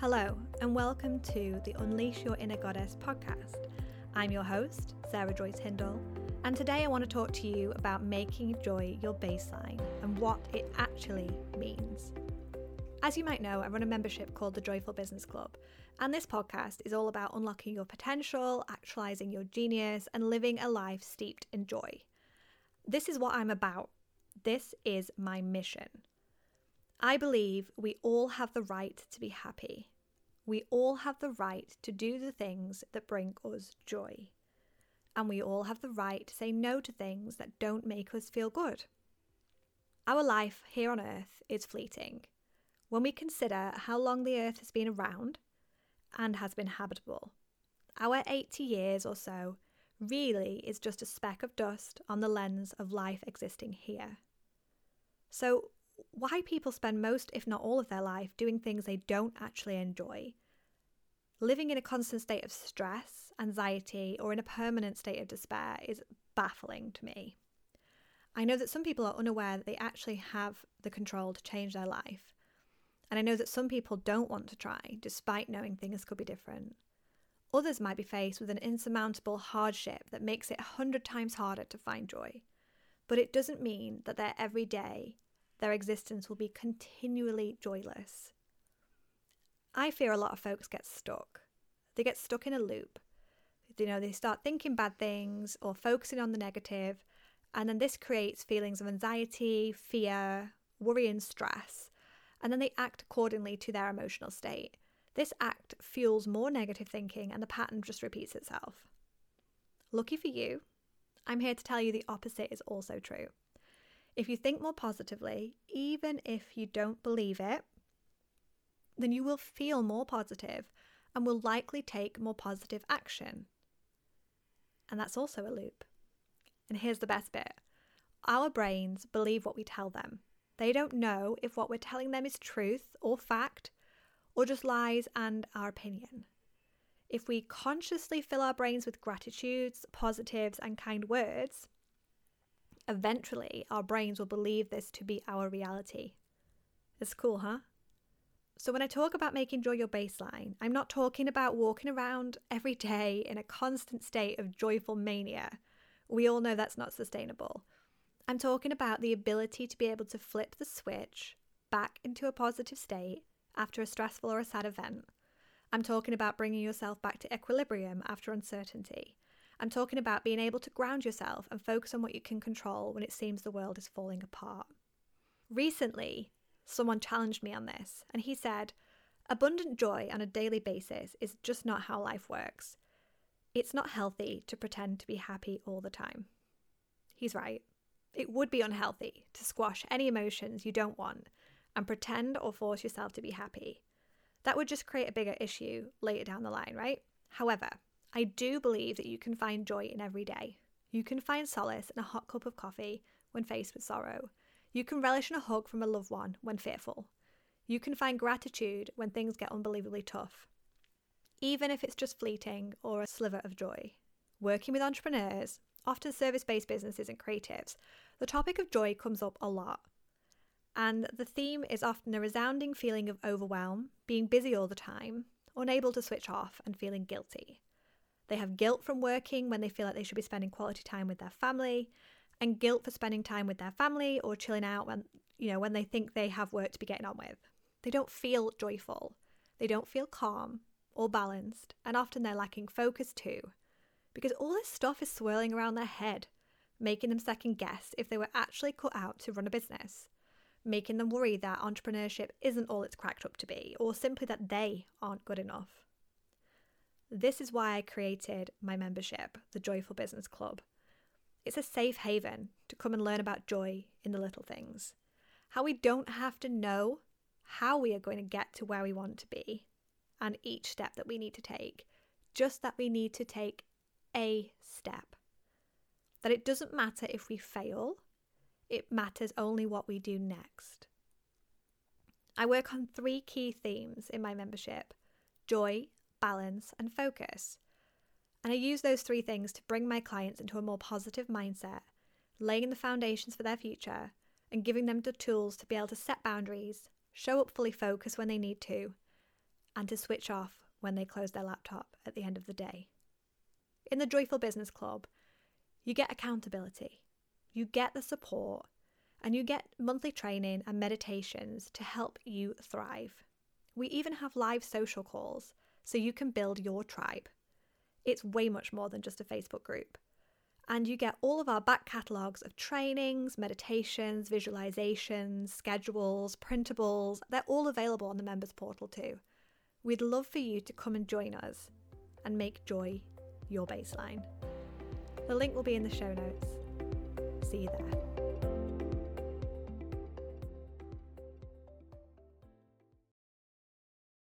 Hello, and welcome to the Unleash Your Inner Goddess podcast. I'm your host, Sarah Joyce Hindle, and today I want to talk to you about making joy your baseline and what it actually means. As you might know, I run a membership called the Joyful Business Club, and this podcast is all about unlocking your potential, actualizing your genius, and living a life steeped in joy. This is what I'm about. This is my mission. I believe we all have the right to be happy. We all have the right to do the things that bring us joy. And we all have the right to say no to things that don't make us feel good. Our life here on earth is fleeting. When we consider how long the earth has been around and has been habitable, our 80 years or so really is just a speck of dust on the lens of life existing here. So, why people spend most, if not all, of their life doing things they don't actually enjoy. Living in a constant state of stress, anxiety, or in a permanent state of despair is baffling to me. I know that some people are unaware that they actually have the control to change their life. And I know that some people don't want to try, despite knowing things could be different. Others might be faced with an insurmountable hardship that makes it a hundred times harder to find joy. But it doesn't mean that their everyday their existence will be continually joyless. I fear a lot of folks get stuck. They get stuck in a loop. You know, they start thinking bad things or focusing on the negative, and then this creates feelings of anxiety, fear, worry, and stress. And then they act accordingly to their emotional state. This act fuels more negative thinking, and the pattern just repeats itself. Lucky for you, I'm here to tell you the opposite is also true. If you think more positively, even if you don't believe it, then you will feel more positive and will likely take more positive action. And that's also a loop. And here's the best bit our brains believe what we tell them. They don't know if what we're telling them is truth or fact or just lies and our opinion. If we consciously fill our brains with gratitudes, positives, and kind words, Eventually, our brains will believe this to be our reality. It's cool, huh? So, when I talk about making joy your baseline, I'm not talking about walking around every day in a constant state of joyful mania. We all know that's not sustainable. I'm talking about the ability to be able to flip the switch back into a positive state after a stressful or a sad event. I'm talking about bringing yourself back to equilibrium after uncertainty. I'm talking about being able to ground yourself and focus on what you can control when it seems the world is falling apart. Recently, someone challenged me on this, and he said, Abundant joy on a daily basis is just not how life works. It's not healthy to pretend to be happy all the time. He's right. It would be unhealthy to squash any emotions you don't want and pretend or force yourself to be happy. That would just create a bigger issue later down the line, right? However, I do believe that you can find joy in every day. You can find solace in a hot cup of coffee when faced with sorrow. You can relish in a hug from a loved one when fearful. You can find gratitude when things get unbelievably tough, even if it's just fleeting or a sliver of joy. Working with entrepreneurs, often service based businesses and creatives, the topic of joy comes up a lot. And the theme is often a resounding feeling of overwhelm, being busy all the time, unable to switch off, and feeling guilty. They have guilt from working when they feel like they should be spending quality time with their family, and guilt for spending time with their family or chilling out when, you know, when they think they have work to be getting on with. They don't feel joyful. They don't feel calm or balanced, and often they're lacking focus too, because all this stuff is swirling around their head, making them second guess if they were actually cut out to run a business, making them worry that entrepreneurship isn't all it's cracked up to be, or simply that they aren't good enough. This is why I created my membership, the Joyful Business Club. It's a safe haven to come and learn about joy in the little things. How we don't have to know how we are going to get to where we want to be and each step that we need to take, just that we need to take a step. That it doesn't matter if we fail, it matters only what we do next. I work on three key themes in my membership joy, balance, and focus. And I use those three things to bring my clients into a more positive mindset, laying the foundations for their future and giving them the tools to be able to set boundaries, show up fully focused when they need to, and to switch off when they close their laptop at the end of the day. In the Joyful Business Club, you get accountability, you get the support, and you get monthly training and meditations to help you thrive. We even have live social calls so you can build your tribe. It's way much more than just a Facebook group. And you get all of our back catalogues of trainings, meditations, visualizations, schedules, printables. They're all available on the members portal too. We'd love for you to come and join us and make joy your baseline. The link will be in the show notes. See you there.